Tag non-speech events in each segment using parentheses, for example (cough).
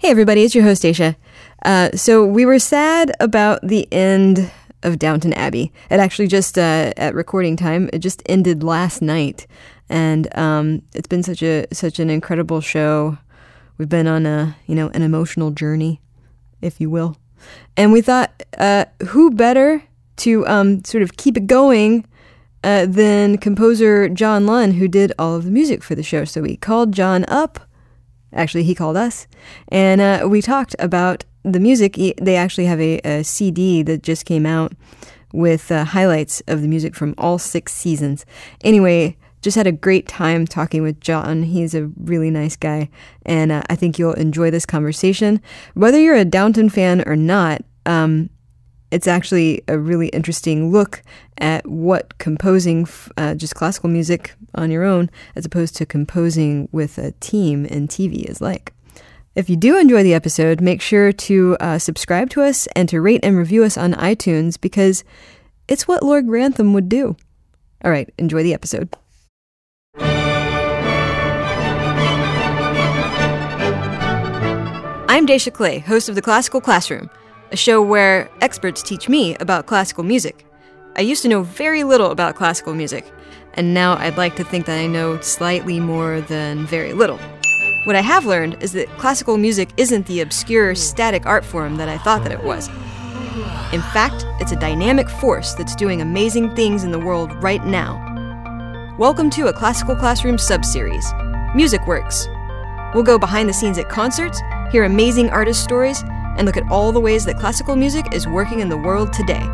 Hey, everybody, it's your host, Aisha. Uh, so, we were sad about the end of Downton Abbey. It actually just, uh, at recording time, it just ended last night. And um, it's been such a such an incredible show. We've been on a you know an emotional journey, if you will, and we thought, uh, who better to um, sort of keep it going uh, than composer John Lunn, who did all of the music for the show. So we called John up Actually, he called us, and uh, we talked about the music. They actually have a, a CD that just came out with uh, highlights of the music from all six seasons. Anyway, just had a great time talking with John. He's a really nice guy, and uh, I think you'll enjoy this conversation. Whether you're a Downton fan or not, um, it's actually a really interesting look at what composing uh, just classical music on your own, as opposed to composing with a team in TV, is like. If you do enjoy the episode, make sure to uh, subscribe to us and to rate and review us on iTunes because it's what Lord Grantham would do. All right, enjoy the episode. I'm Dacia Clay, host of The Classical Classroom a show where experts teach me about classical music. I used to know very little about classical music, and now I'd like to think that I know slightly more than very little. What I have learned is that classical music isn't the obscure, static art form that I thought that it was. In fact, it's a dynamic force that's doing amazing things in the world right now. Welcome to a Classical Classroom subseries, Music Works. We'll go behind the scenes at concerts, hear amazing artist stories, and look at all the ways that classical music is working in the world today.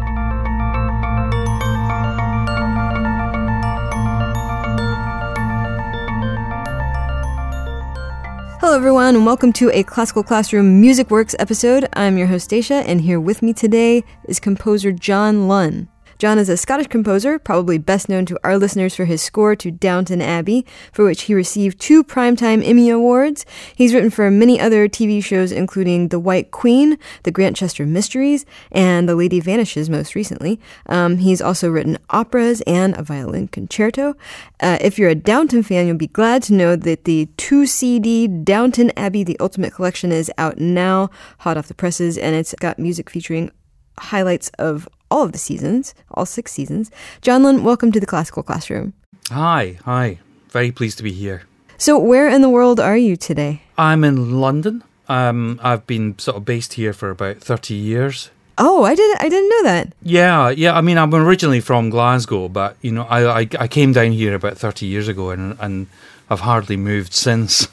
Hello, everyone, and welcome to a Classical Classroom Music Works episode. I'm your host, Dacia, and here with me today is composer John Lunn. John is a Scottish composer, probably best known to our listeners for his score to Downton Abbey, for which he received two Primetime Emmy Awards. He's written for many other TV shows, including The White Queen, The Grantchester Mysteries, and The Lady Vanishes most recently. Um, he's also written operas and a violin concerto. Uh, if you're a Downton fan, you'll be glad to know that the two CD Downton Abbey The Ultimate Collection is out now, hot off the presses, and it's got music featuring highlights of all of the seasons, all six seasons. John Lunn, welcome to the Classical Classroom. Hi, hi. Very pleased to be here. So, where in the world are you today? I'm in London. Um, I've been sort of based here for about 30 years. Oh, I didn't. I didn't know that. Yeah, yeah. I mean, I'm originally from Glasgow, but you know, I I, I came down here about 30 years ago, and and I've hardly moved since.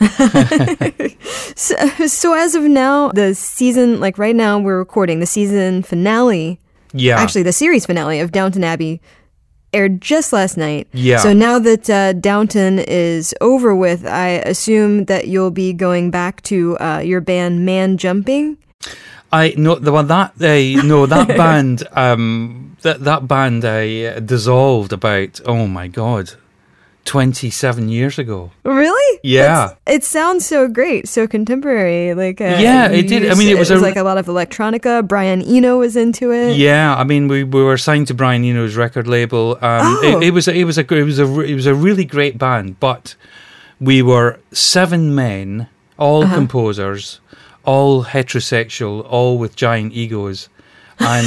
(laughs) (laughs) so, so as of now, the season, like right now, we're recording the season finale yeah. Actually, the series finale of Downton Abbey aired just last night. Yeah. So now that uh, Downton is over with, I assume that you'll be going back to uh, your band Man Jumping. I no the one that uh, no that (laughs) band um that that band uh, dissolved about oh my god 27 years ago. Really? Yeah. That's, it sounds so great, so contemporary. Like uh, yeah, it did. I mean, it was, it was a, like a lot of electronica. Brian Eno was into it. Yeah, I mean, we, we were signed to Brian Eno's record label. Um, oh. it, it, was it was a it was a it was a really great band, but we were seven men, all uh-huh. composers, all heterosexual, all with giant egos, and.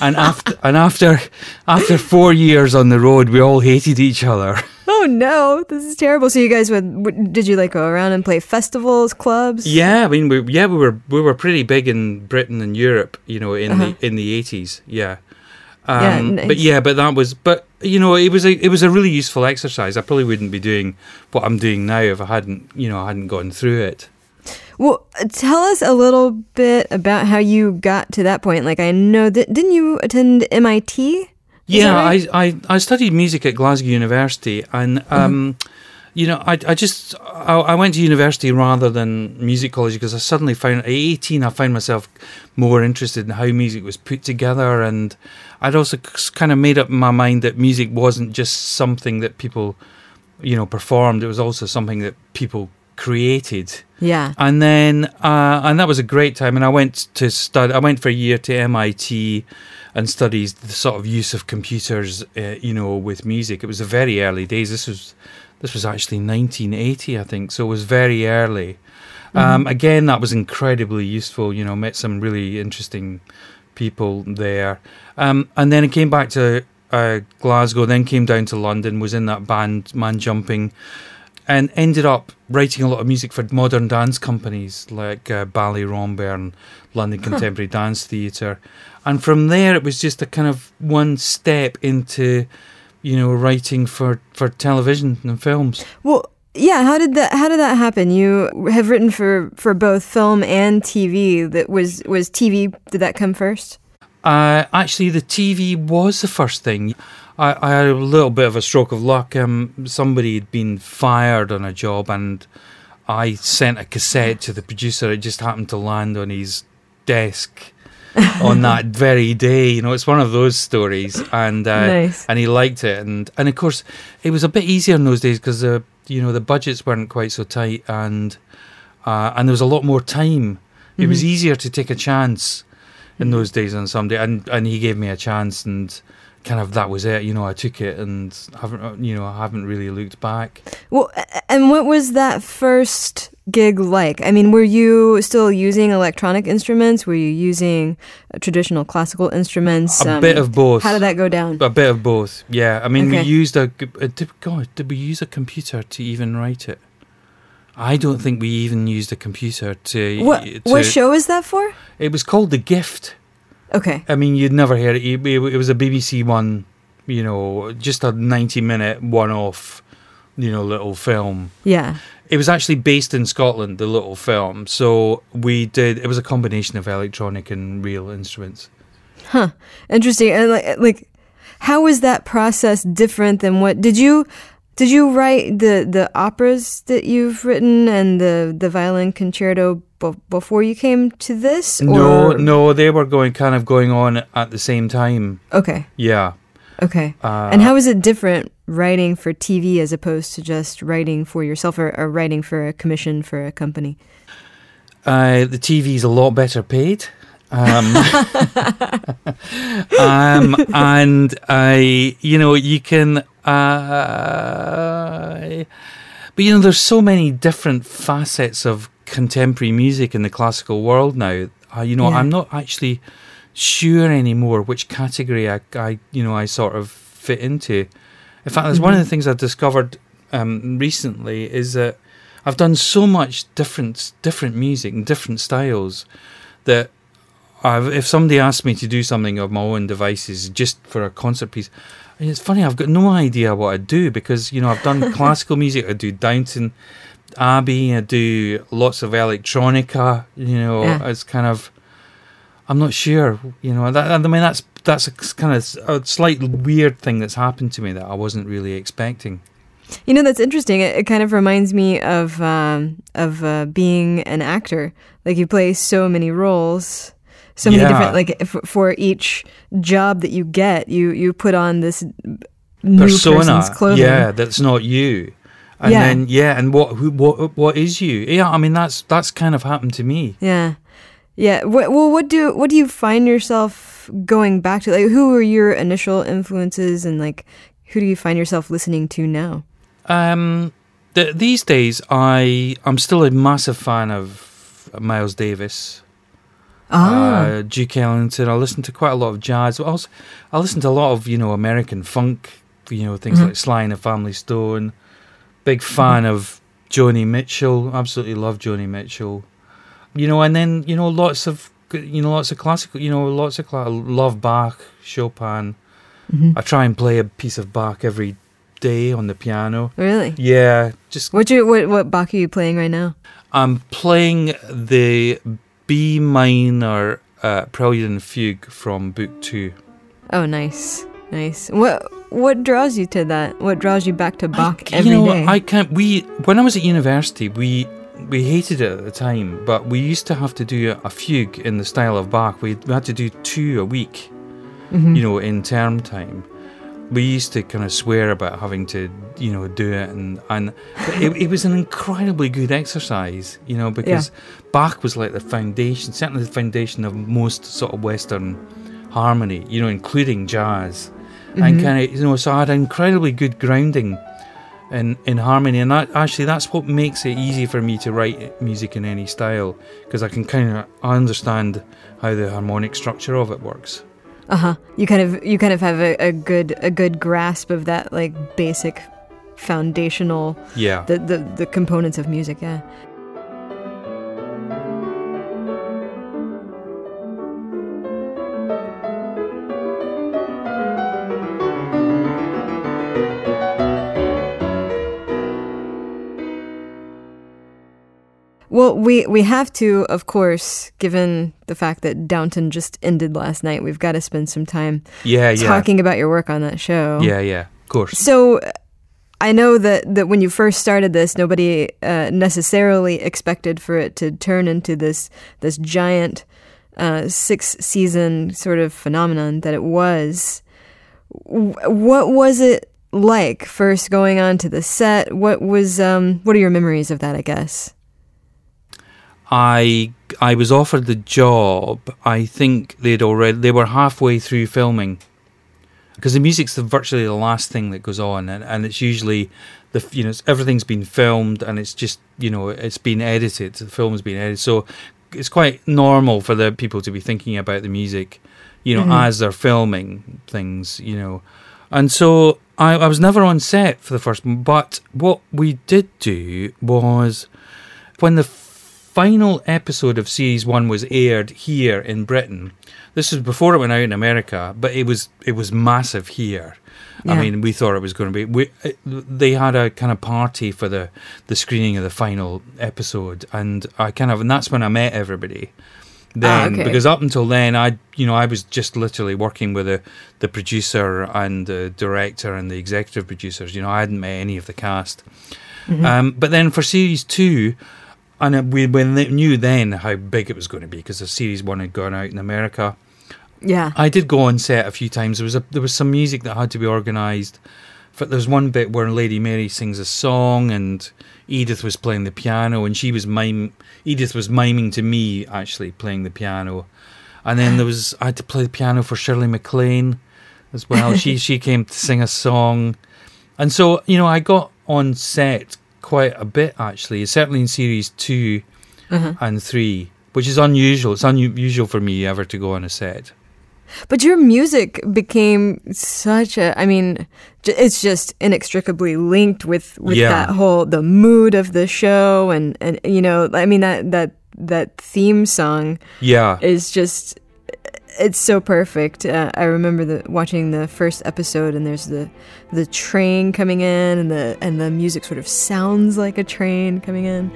and (laughs) after and after after four years on the road, we all hated each other. (laughs) (laughs) Oh no, this is terrible. So you guys would did you like go around and play festivals, clubs? Yeah, I mean, we, yeah, we were we were pretty big in Britain and Europe, you know, in uh-huh. the in the eighties. Yeah. Um, yeah, nice. but yeah, but that was, but you know, it was a it was a really useful exercise. I probably wouldn't be doing what I'm doing now if I hadn't, you know, I hadn't gone through it. Well, tell us a little bit about how you got to that point. Like, I know that didn't you attend MIT? Yeah, right? I, I, I studied music at Glasgow University, and mm-hmm. um, mm-hmm. you know, I, I just I, I, went to university rather than music college because I suddenly found at eighteen I found myself more interested in how music was put together, and I'd also kind of made up my mind that music wasn't just something that people, you know, performed; it was also something that people created. Yeah. And then, uh, and that was a great time. And I went to study. I went for a year to MIT and studied the sort of use of computers, uh, you know, with music. It was the very early days. This was this was actually 1980, I think. So it was very early. Um, again, that was incredibly useful. You know, met some really interesting people there. Um, and then it came back to uh, Glasgow, then came down to London, was in that band, Man Jumping, and ended up writing a lot of music for modern dance companies like uh, Ballet Rambert, London Contemporary Dance Theatre. And from there, it was just a kind of one step into, you know, writing for, for television and films. Well, yeah. How did that? How did that happen? You have written for for both film and TV. That was was TV. Did that come first? Uh, actually, the TV was the first thing. I, I had a little bit of a stroke of luck. Um, somebody had been fired on a job, and I sent a cassette to the producer. It just happened to land on his desk (laughs) on that very day. You know, it's one of those stories, and uh, Nice. and he liked it, and and of course, it was a bit easier in those days because the you know the budgets weren't quite so tight, and uh, and there was a lot more time. It was easier to take a chance in those days on somebody, and and he gave me a chance, and kind of that was it. You know, I took it, and haven't uh, you know I haven't really looked back. Well, and what was that first gig like? I mean, were you still using electronic instruments? Were you using uh, traditional classical instruments? A Um, bit of both. How did that go down? A bit of both, yeah. I mean, Okay. we used a, uh, did, God, did we use a computer to even write it? I don't think we even used a computer to. What to what show is that for? It was called The Gift. Okay. I mean, you'd never hear it. It, it was a BBC one, you know, just a 90 minute one off, you know, little film. Yeah. It was actually based in Scotland, the little film. So we did, it was a combination of electronic and real instruments. Huh. Interesting. And like, like, how was that process different than what did you did you write the the operas that you've written and the the violin concerto b- before you came to this? No, or- no, they were going kind of going on at the same time. Okay. Yeah. Okay. Uh, and how is it different writing for TV as opposed to just writing for yourself or, or writing for a commission for a company? Uh, the TV is a lot better paid. Um, (laughs) um, and I, you know, you can, uh, but you know, there's so many different facets of contemporary music in the classical world now. Uh, you know, Yeah. I'm not actually sure anymore which category I, I, you know, I sort of fit into. In fact, that's one of the things I've discovered um, recently is that I've done so much different different music and different styles that I've, if somebody asked me to do something of my own devices just for a concert piece, and it's funny I've got no idea what I'd do because you know I've done (laughs) classical music, I do Downton Abbey, I do lots of electronica. You know, Yeah. it's kind of I'm not sure. You know, that, I mean that's that's a kind of a slight weird thing that's happened to me that I wasn't really expecting. You know, that's interesting. It, it kind of reminds me of um, of uh, being an actor. Like you play so many roles, so many Yeah. different. Like if, for each job that you get, you you put on this new persona, person's clothing. yeah, that's not you. And Yeah. then yeah, and what who what what is you? Yeah, I mean that's that's kind of happened to me. Yeah, yeah. What, well, what do what do you find yourself going back to? Like, who were your initial influences, and like, who do you find yourself listening to now? Um, th- these days, I I'm still a massive fan of Miles Davis, Ah, uh, Duke Ellington. I listen to quite a lot of jazz. I also I listen to a lot of you know American funk. You know things Mhm. like Sly and the Family Stone. Big fan of Joni Mitchell. Absolutely love Joni Mitchell. You know, and then you know lots of you know lots of classical. You know lots of cla- love Bach, Chopin. Mhm. I try and play a piece of Bach every day on the piano. really? Yeah, just What you what what Bach are you playing right now? I'm playing the B minor uh, Prelude and Fugue from Book Two. Oh, nice, nice. What what draws you to that? What draws you back to Bach I, every you know, day? I can't. We when I was at university, we we hated it at the time, but we used to have to do a, fugue in the style of Bach. We, had to do two a week, Mhm. you know, in term time. We used to kind of swear about having to, you know, do it, and and but it, it was an incredibly good exercise, you know, because Bach was like the foundation, certainly the foundation of most sort of Western harmony, you know, including jazz, and Mhm. kind of, you know, so I had incredibly good grounding in in harmony, and that actually that's what makes it easy for me to write music in any style because I can kind of I understand how the harmonic structure of it works. Uh huh. You kind of you kind of have a, a good a good grasp of that like basic foundational Yeah. the, the the components of music. Yeah. Well, we we have to, of course, given the fact that Downton just ended last night, we've got to spend some time yeah, yeah, talking about your work on that show. yeah, yeah. Of course. So I know that, that when you first started this, nobody uh, necessarily expected for it to turn into this this giant uh, six season sort of phenomenon that it was. What was it like first going on to the set? What was um, what are your memories of that? I guess. I I was offered the job. I think they'd already they were halfway through filming because the music's the, virtually the last thing that goes on, and, and it's usually the you know it's, everything's been filmed and it's just you know it's been edited. The film's been edited, so it's quite normal for the people to be thinking about the music, you know, mm-hmm. as they're filming things, you know, and so I, I was never on set for the first, one. but what we did do was when the final episode of series one was aired here in Britain. This was before it went out in America, but it was it was massive here. I mean, we thought it was going to be. We, it, they had a kind of party for the the screening of the final episode, and I kind of and that's when I met everybody. Ah, then, okay. because up until then, I you know I was just literally working with the the producer and the director and the executive producers. You know, I hadn't met any of the cast. Mm-hmm. Um, but then for series two, and we knew then how big it was going to be because the series one had gone out in America. Yeah. I did go on set a few times. There was a there was some music that had to be organised. But there's one bit where Lady Mary sings a song and Edith was playing the piano and she was mime. Edith was miming to me actually playing the piano, and then there was I had to play the piano for Shirley MacLaine as well. (laughs) she she came to sing a song, and so you know I got on set quite a bit actually. Certainly in series 2 mm-hmm. and three, which is unusual. It's unusual for me ever to go on a set. But your music became such a I mean it's just inextricably linked with with Yeah. that whole the mood of the show and and you know I mean that that that theme song Yeah. is just it's so perfect. Uh, I remember the watching the first episode and there's the the train coming in and the and the music sort of sounds like a train coming in.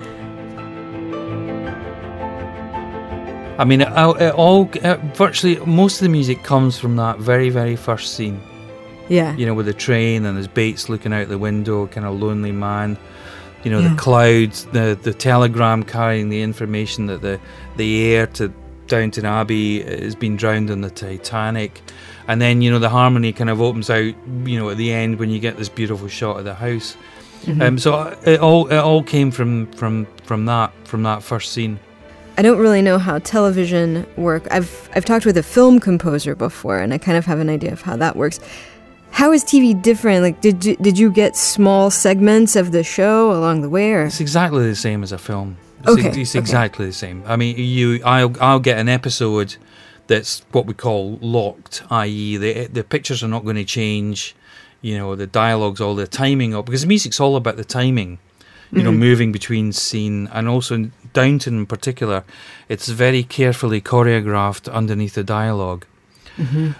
I mean, it, it all it, virtually most of the music comes from that very, very first scene. Yeah. You know, with the train and there's Bates looking out the window, kind of lonely man. You know, Yeah. the clouds, the the telegram carrying the information that the the heir to Downton Abbey has been drowned in the Titanic, and then you know the harmony kind of opens out. You know, at the end when you get this beautiful shot of the house. Um, so it all it all came from from from that from that first scene. I don't really know how television work. I've I've talked with a film composer before, and I kind of have an idea of how that works. How is TV different? Like, did you, did you get small segments of the show along the way, or It's exactly the same as a film. It's, Okay, it's okay. exactly the same. I mean, you, I'll, I'll get an episode that's what we call locked, i.e., the the pictures are not going to change. You know, the dialogues, all the timing up because the music's all about the timing. You know, moving between scene and also in Downton in particular, it's very carefully choreographed underneath the dialogue.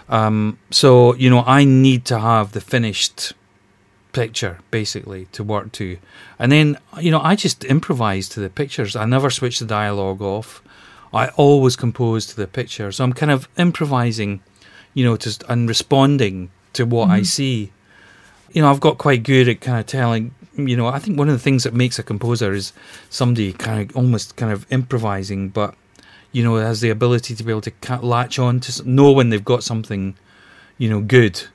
Um, so you know, I need to have the finished picture basically to work to. And then you know i just improvise to the pictures. I never switch the dialogue off. I always compose to the picture so i'm kind of improvising you know just and responding to what i mm-hmm. see. You know i've got quite good at kind of telling you know i think one of the things that makes a composer is somebody kind of almost kind of improvising but you know has the ability to be able to latch on to know when they've got something you know good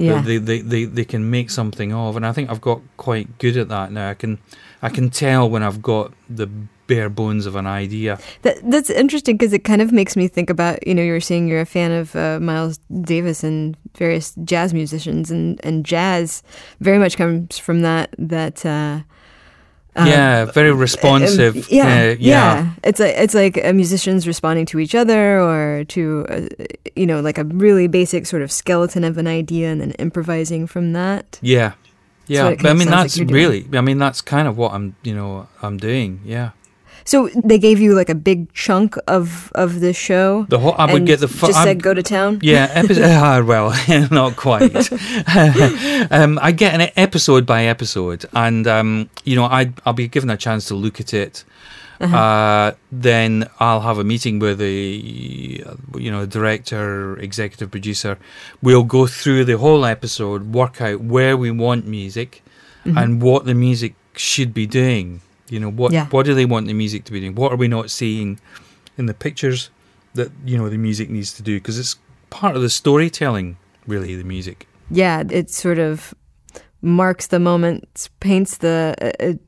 yeah, they, they, they, they can make something of and I think I've got quite good at that now. I can I can tell when I've got the bare bones of an idea. That, that's interesting because it kind of makes me think about you know you were saying you're a fan of uh, Miles Davis and various jazz musicians and and jazz very much comes from that that. Uh, uh, yeah, very responsive. um, yeah, uh, yeah, yeah, It's like it's like musicians responding to each other, or to uh, you know, like a really basic sort of skeleton of an idea, and then improvising from that. yeah, yeah. But I mean, sounds like that's really. I mean, that's kind of what I'm. You know, I'm doing. Yeah. So they gave you like a big chunk of of the show. The whole. I would get the. fu- just I'm- said go to town. Yeah, (laughs) episode. (laughs) uh, well, (laughs) not quite. um, I get an episode by episode, and um, you know, I I'll be given a chance to look at it. Uh-huh. uh then I'll have a meeting with the, you know, director, executive producer. We'll go through the whole episode, work out where we want music, Mm-hmm. and what the music should be doing. You know, what Yeah. what do they want the music to be doing? What are we not seeing in the pictures that you know the music needs to do? Because it's part of the storytelling, really. The music. yeah, it sort of marks the moment, paints the, uh, it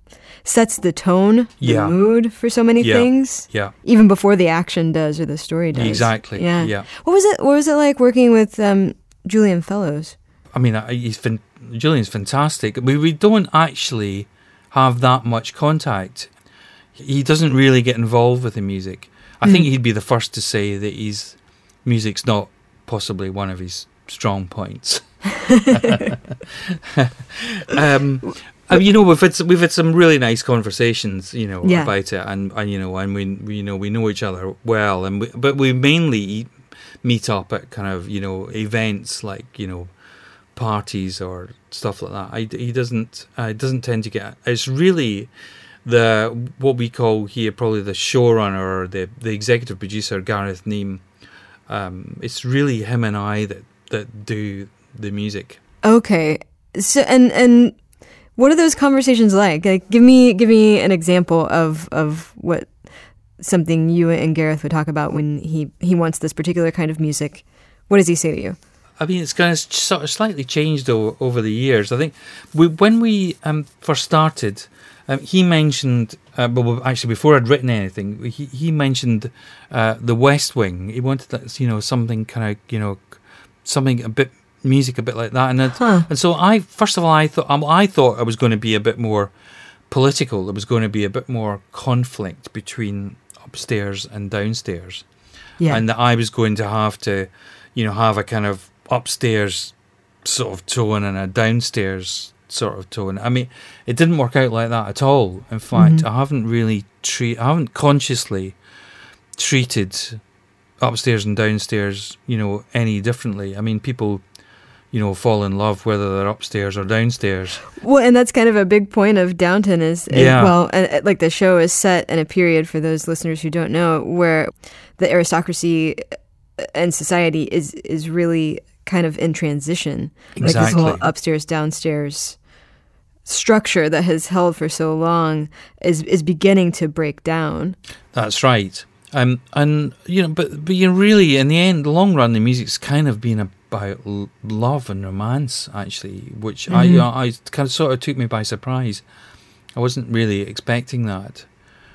sets the tone, the Yeah. mood for so many Yeah. things, Yeah, even before the action does or the story does. exactly. Yeah. yeah. What was it? What was it like working with um, Julian Fellowes? I mean, he's fin- Julian's fantastic. We we don't actually have that much contact. He doesn't really get involved with the music. I think Mm. he'd be the first to say that his music's not possibly one of his strong points. (laughs) um, you know, we've had some, we've had some really nice conversations, you know, Yeah. about it, and, and you know, and we, we you know we know each other well, and we, but we mainly meet up at kind of you know events like you know parties or stuff like that. I, he doesn't uh, doesn't tend to get. It's really the what we call here probably the showrunner or the the executive producer Gareth Neame. Um, it's really him and I that that do the music. Okay, so and and what are those conversations like? Like, give me give me an example of of what something you and Gareth would talk about when he he wants this particular kind of music. What does he say to you? I mean, it's kind of sort of slightly changed o- over the years. I think we, when we um, first started, um, he mentioned, uh, well, actually, before I'd written anything, he, he mentioned uh, the West Wing. He wanted, that, you know, something kind of, you know, something a bit music, a bit like that. And Huh. and so I, first of all, I thought um, I thought I was going to be a bit more political. There was going to be a bit more conflict between upstairs and downstairs Yeah. and that I was going to have to, you know, have a kind of upstairs sort of tone and a downstairs sort of tone. I mean, it didn't work out like that at all. In fact, Mhm. I haven't really treat, I haven't consciously treated upstairs and downstairs, you know, any differently. I mean, people, you know, fall in love whether they're upstairs or downstairs. Well, and that's kind of a big point of Downton is, is- Yeah. well, and, uh, like the show is set in a period for those listeners who don't know where the aristocracy uh, and society is is really kind of in transition. Like this Exactly. whole upstairs downstairs structure that has held for so long is is beginning to break down. That's right. Um, and you know, but but you know, really, in the end, the long run, the music's kind of been about l- love and romance, actually, which I, Mhm. I, I kind of sort of took me by surprise. I wasn't really expecting that.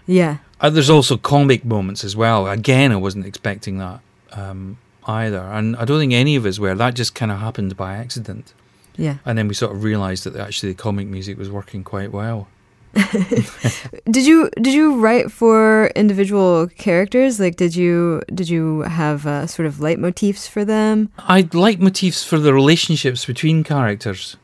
Yeah. Uh, there's also comic moments as well. Again, I wasn't expecting that um, either, and I don't think any of us were. That just kind of happened by accident, Yeah. and then we sort of realised that actually the comic music was working quite well. (laughs) Did you did you write for individual characters? Like did you did you have uh, sort of leitmotifs for them? I like motifs for the relationships between characters.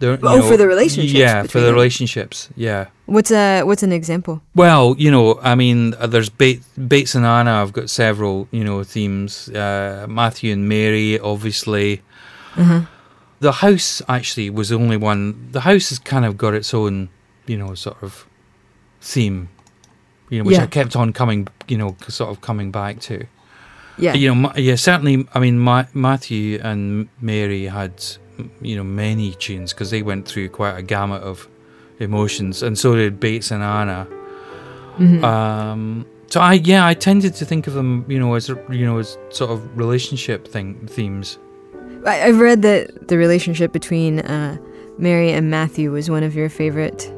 You Oh, for the relationships Yeah, for the them. relationships. Yeah. What's a what's an example? Well, you know, I mean, uh, there's Bates, Bates and Anna. I've got several, you know, themes. Uh, Matthew and Mary, obviously. Uh-huh. The house actually was the only one. The house has kind of got its own, you know, sort of theme. You know, which Yeah. I kept on coming, you know, sort of coming back to. Yeah. You know, yeah, certainly. I mean, Ma- Matthew and Mary had, you know, many tunes because they went through quite a gamut of emotions, and so did Bates and Anna. Mhm. Um, so I, yeah, I tended to think of them, you know, as you know, as sort of relationship thing themes. I, I've read that the relationship between uh, Mary and Matthew was one of your favorite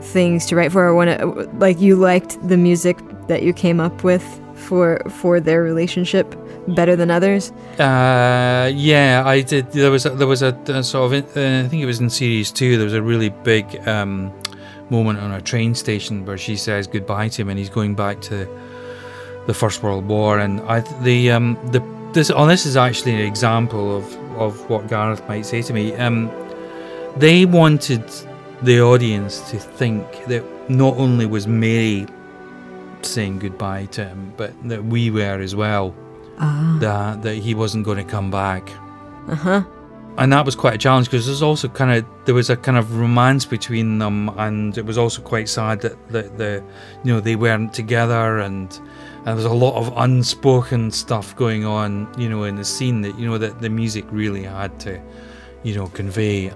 things to write for, or one like you liked the music that you came up with for for their relationship better than others? Uh, yeah, I did. There was a, there was a, a sort of uh, I think it was in series two. There was a really big um, moment on a train station where she says goodbye to him, and he's going back to the First World War, and I the um, the this oh this is actually an example of of what Gareth might say to me. Um, they wanted the audience to think that not only was Mary saying goodbye to him, but that we were as well. Ah. That that he wasn't going to come back. Uh huh. And that was quite a challenge because there's also kind of there was a kind of romance between them, and it was also quite sad that that the you know they weren't together, and, and there was a lot of unspoken stuff going on, you know, in the scene that you know that the music really had to, you know, convey.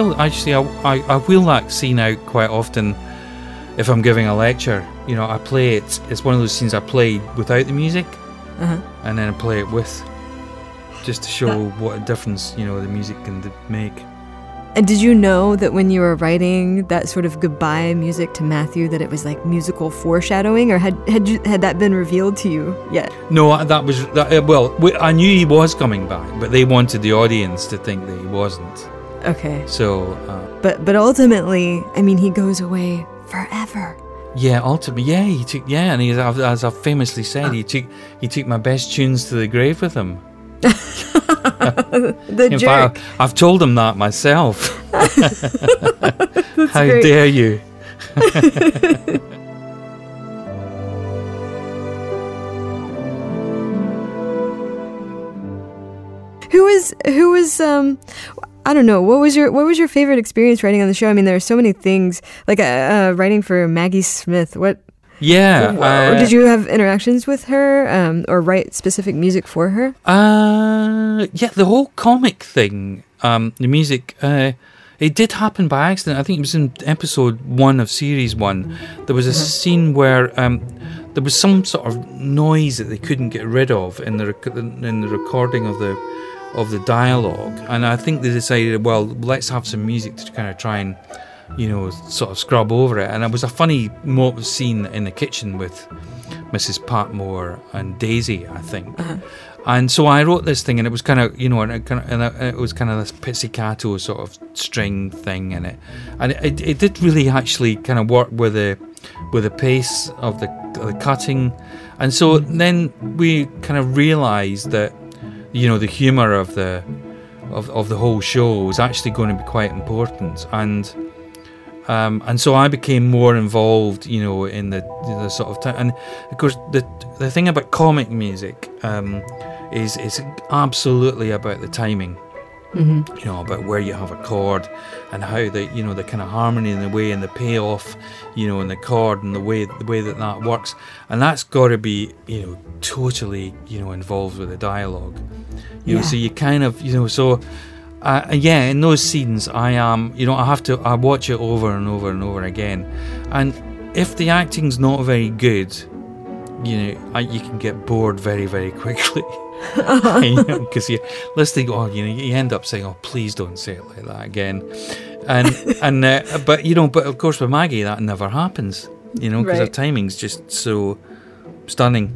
Still actually I, I, I wheel that scene out quite often if I'm giving a lecture. You know, I play it. It's one of those scenes I play without the music, Uh-huh. and then I play it with, just to show what a difference you know the music can make. And did you know that when you were writing that sort of goodbye music to Matthew, that it was like musical foreshadowing, or had had you, had that been revealed to you yet? No, that was that, uh, well. we- I knew he was coming back, but they wanted the audience to think that he wasn't. Okay, So uh, but but ultimately, I mean, he goes away forever. yeah, ultimately, yeah, he took yeah, and he, as I've- famously said, he took he took my best tunes to the grave with him. (laughs) The In jerk. fact, I've told him that myself. (laughs) (laughs) How great. dare you? Who was who was um I don't know. What was your what was your favorite experience writing on the show? I mean, there are so many things like uh, uh, writing for Maggie Smith. What Yeah. or uh, did you have interactions with her um, or write specific music for her? Uh, yeah, the whole comic thing, um, the music, uh, it did happen by accident. I think it was in episode one of series one. There was a scene where um, there was some sort of noise that they couldn't get rid of in the rec- in the recording of the of the dialogue, and I think they decided, well, let's have some music to kind of try and you know sort of scrub over it. And it was a funny scene in the kitchen with Mrs. Patmore and Daisy, I think. Uh-huh. And so I wrote this thing, and it was kind of, you know, and it, kind of, and it was kind of this pizzicato sort of string thing in it, and it, it did really actually kind of work with the with the pace of the, the cutting, and so mm-hmm. then we kind of realised that, you know, the humour of the of, of the whole show was actually going to be quite important, and um, and so I became more involved, you know, in the, the sort of. And of course, the the thing about comic music um, is is absolutely about the timing. Mm-hmm. You know, about where you have a chord and how the you know the kind of harmony and the way and the payoff, you know, and the chord and the way the way that that works, and that's got to be you know totally you know involved with the dialogue. You know, so you kind of you know so. Uh, yeah, in those scenes, I am, you know, I have to, I watch it over and over and over again, and if the acting's not very good, you know, I, you can get bored very, very (laughs) quickly. (laughs) Because you listening, oh, you know, you end up saying, "Oh, please don't say it like that again," and (laughs) and uh, but you know, but of course with Maggie that never happens, you know, because her timing's just so stunning.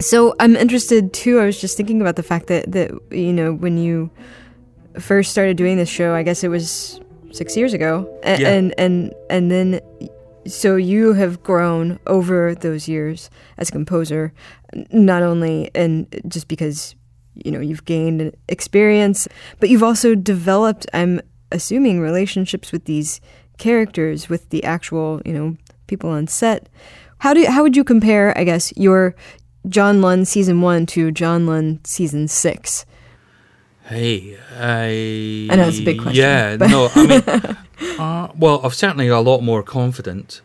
So I'm interested too. I was just thinking about the fact that that you know when you first started doing this show, I guess it was six years ago, A- Yeah. and and and then so you have grown over those years as a composer, not only and just because you know you've gained experience, but you've also developed. I'm assuming relationships with these characters, with the actual you know people on set. How do you, how would you compare? I guess your John Lunn season one to John Lunn season six. Hey, I. I know it's a big question, Yeah, no, I mean, (laughs) uh, well, I'm certainly a lot more confident.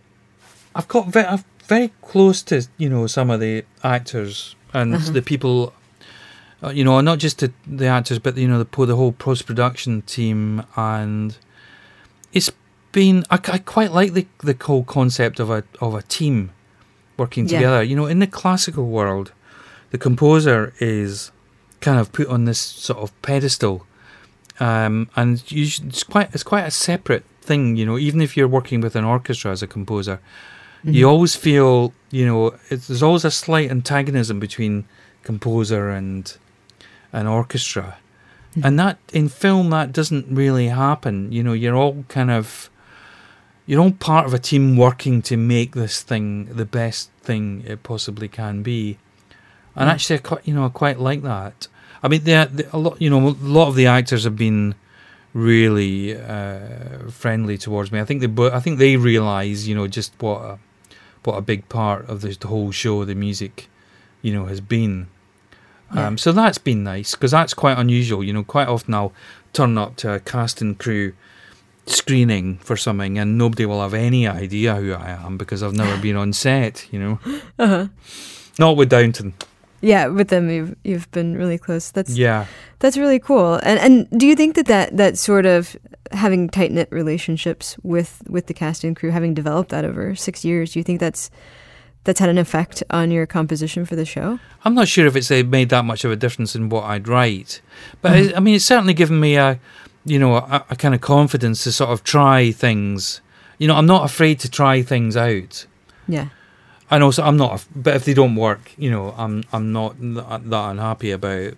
I've got very, I'm very close to you know some of the actors and Uh-huh. the people, uh, you know, not just the, the actors, but you know the the whole post production team, and it's been I, I quite like the the whole concept of a of a team working Yeah. together. You know, in the classical world, the composer is kind of put on this sort of pedestal, um, and you should, it's quite it's quite a separate thing. You know, even if you're working with an orchestra as a composer, you always feel you know it's, there's always a slight antagonism between composer and an orchestra, and that in film that doesn't really happen. You know, you're all kind of you're all part of a team working to make this thing the best thing it possibly can be. And Mm. actually, I quite, you know, I quite like that. I mean, the, the, a lot, you know, a lot of the actors have been really uh, friendly towards me. I think they, I think they realise, you know, just what a, what a big part of this, the whole show, the music, you know, has been. Yeah. Um, so that's been nice because that's quite unusual. You know, quite often I'll turn up to a cast and crew screening for something and nobody will have any idea who I am because I've never (laughs) been on set, you know. Uh-huh. Not with Downton. Yeah, with them you've you've been really close. That's Yeah. that's really cool. And and do you think that that, that sort of having tight knit relationships with with the cast and crew, having developed that over six years, do you think that's that's had an effect on your composition for the show? I'm not sure if it's made that much of a difference in what I'd write, but mm-hmm. I, I mean, it's certainly given me a, you know, a, a kind of confidence to sort of try things. You know, I'm not afraid to try things out. Yeah. And also, I'm not. But if they don't work, you know, I'm I'm not that, that unhappy about,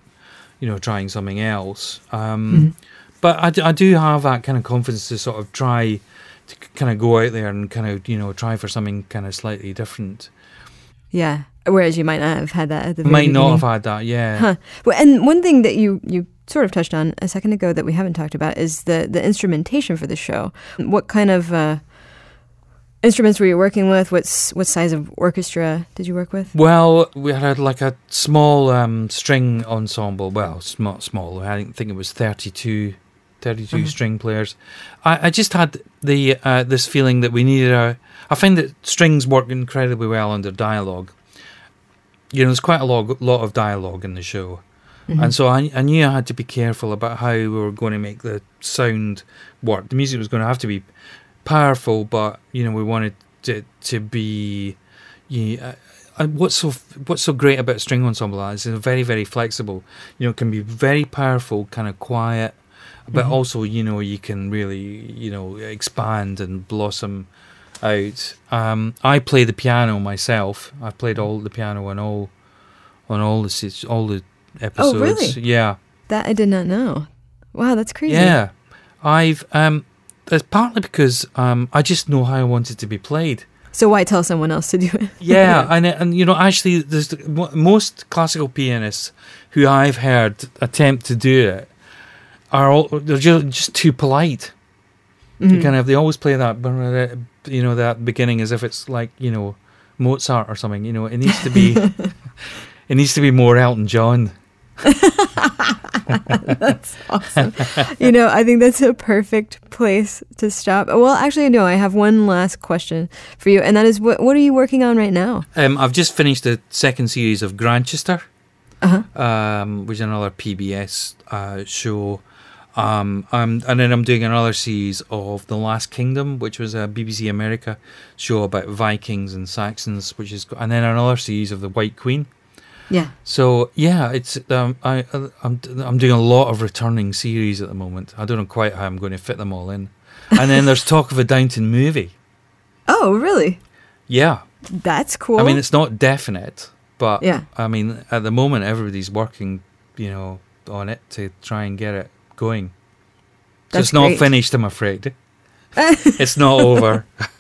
you know, trying something else. Um, But I, d- I do have that kind of confidence to sort of try to kind of go out there and kind of you know try for something kind of slightly different. Yeah. Whereas you might not have had that at the Might not beginning. have had that. Yeah. Huh. Well, and one thing that you you sort of touched on a second ago that we haven't talked about is the the instrumentation for the show. What kind of uh, instruments were you working with? What's what size of orchestra did you work with? Well, we had like a small um, string ensemble. Well, small, small. I think it was 32, 32 Mhm. string players. I, I just had the uh, this feeling that we needed a. I find that strings work incredibly well under dialogue. You know, there's quite a lot, lot of dialogue in the show, Mm-hmm. and so I, I knew I had to be careful about how we were going to make the sound work. The music was going to have to be powerful, but you know, we wanted it to be. Yeah, and what's so what's so great about string ensemble is it's very very flexible. You know, it can be very powerful, kind of quiet, but Mhm. also you know you can really you know expand and blossom out. Um, I play the piano myself. I've played all the piano on all on all the all the episodes. Oh, really? Yeah, That I did not know. Wow, that's crazy. yeah. I've um, it's partly because um, I just know how I want it to be played. So why tell someone else to do it? (laughs) Yeah, and and you know, actually, there's most classical pianists who I've heard attempt to do it are all they're just, just too polite. They Mhm. kind of they always play that, you know, that beginning as if it's like you know Mozart or something. You know, it needs to be (laughs) it needs to be more Elton John. (laughs) (laughs) That's awesome. you know, I think that's a perfect place to stop. Well, actually, no. I have one last question for you, and that is, what what are you working on right now? Um, I've just finished the second series of Grantchester. Uh huh. um, which is another PBS uh, show. Um, um, and then I'm doing another series of The Last Kingdom, which was a BBC America show about Vikings and Saxons, which is, and then another series of The White Queen. Yeah. So yeah, it's um, I I'm I'm doing a lot of returning series at the moment. I don't know quite how I'm going to fit them all in. And then there's talk of a Downton movie. Oh, really? Yeah, That's cool. I mean it's not definite, but Yeah. I mean at the moment everybody's working, you know, on it to try and get it going. So That's it's not great. finished, I'm afraid. (laughs) it's not over. (laughs)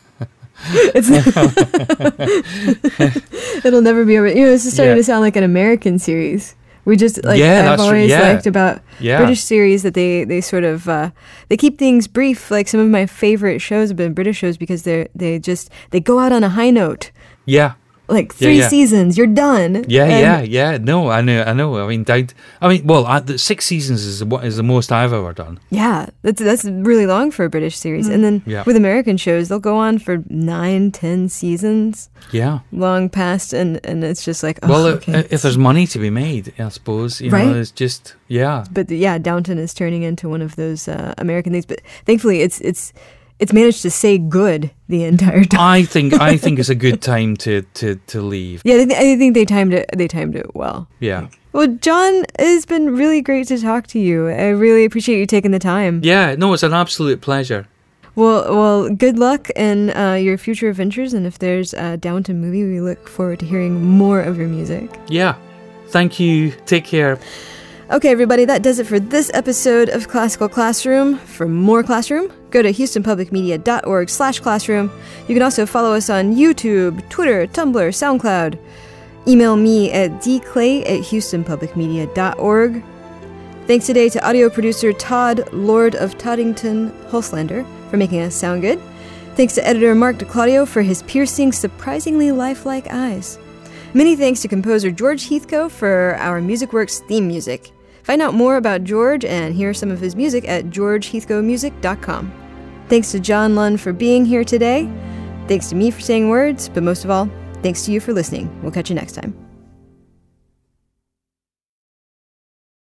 (laughs) It's (laughs) it'll never be over. You know, this is starting Yeah. to sound like an American series. We just like Yeah, I've always yeah. liked about Yeah. British series that they they sort of uh, they keep things brief. Like some of my favorite shows have been British shows because they're they just they go out on a high note. Yeah. Like three yeah. seasons, you're done. Yeah, And- yeah, yeah. No, I know, I know. I mean, down, I mean, well, I, the six seasons is what is the most I've ever done. Yeah, that's that's really long for a British series. And then Yeah. with American shows, they'll go on for nine, ten seasons, Yeah. long past, and and it's just like, oh, well, uh, okay. if there's money to be made, I suppose you Right? know, it's just yeah, but yeah, Downton is turning into one of those uh, American things. But thankfully, it's it's it's managed to say good the entire time. I (laughs) think I think it's a good time to to to leave. Yeah, I think, I think they timed it. They timed it well. Yeah, Well, John, it's been really great to talk to you. I really appreciate you taking the time. yeah. No, it's an absolute pleasure. Well, well, good luck in uh, your future adventures, and if there's a Downton movie, we look forward to hearing more of your music. Yeah. Thank you. Take care. Okay, everybody, that does it for this episode of Classical Classroom. For more Classroom, go to houstonpublicmedia.org slash classroom. You can also follow us on YouTube, Twitter, Tumblr, SoundCloud. Email me at dclay at houstonpublicmedia.org. Thanks today to audio producer Todd, Lord of Toddington Hulslander, for making us sound good. Thanks to editor Mark DeClaudio for his piercing, surprisingly lifelike eyes. Many thanks to composer George Heathcote for our MusicWorks theme music. Find out more about George and hear some of his music at georgeheathcotemusic.com. Thanks to John Lunn for being here today. Thanks to me for saying words, but most of all, thanks to you for listening. We'll catch you next time.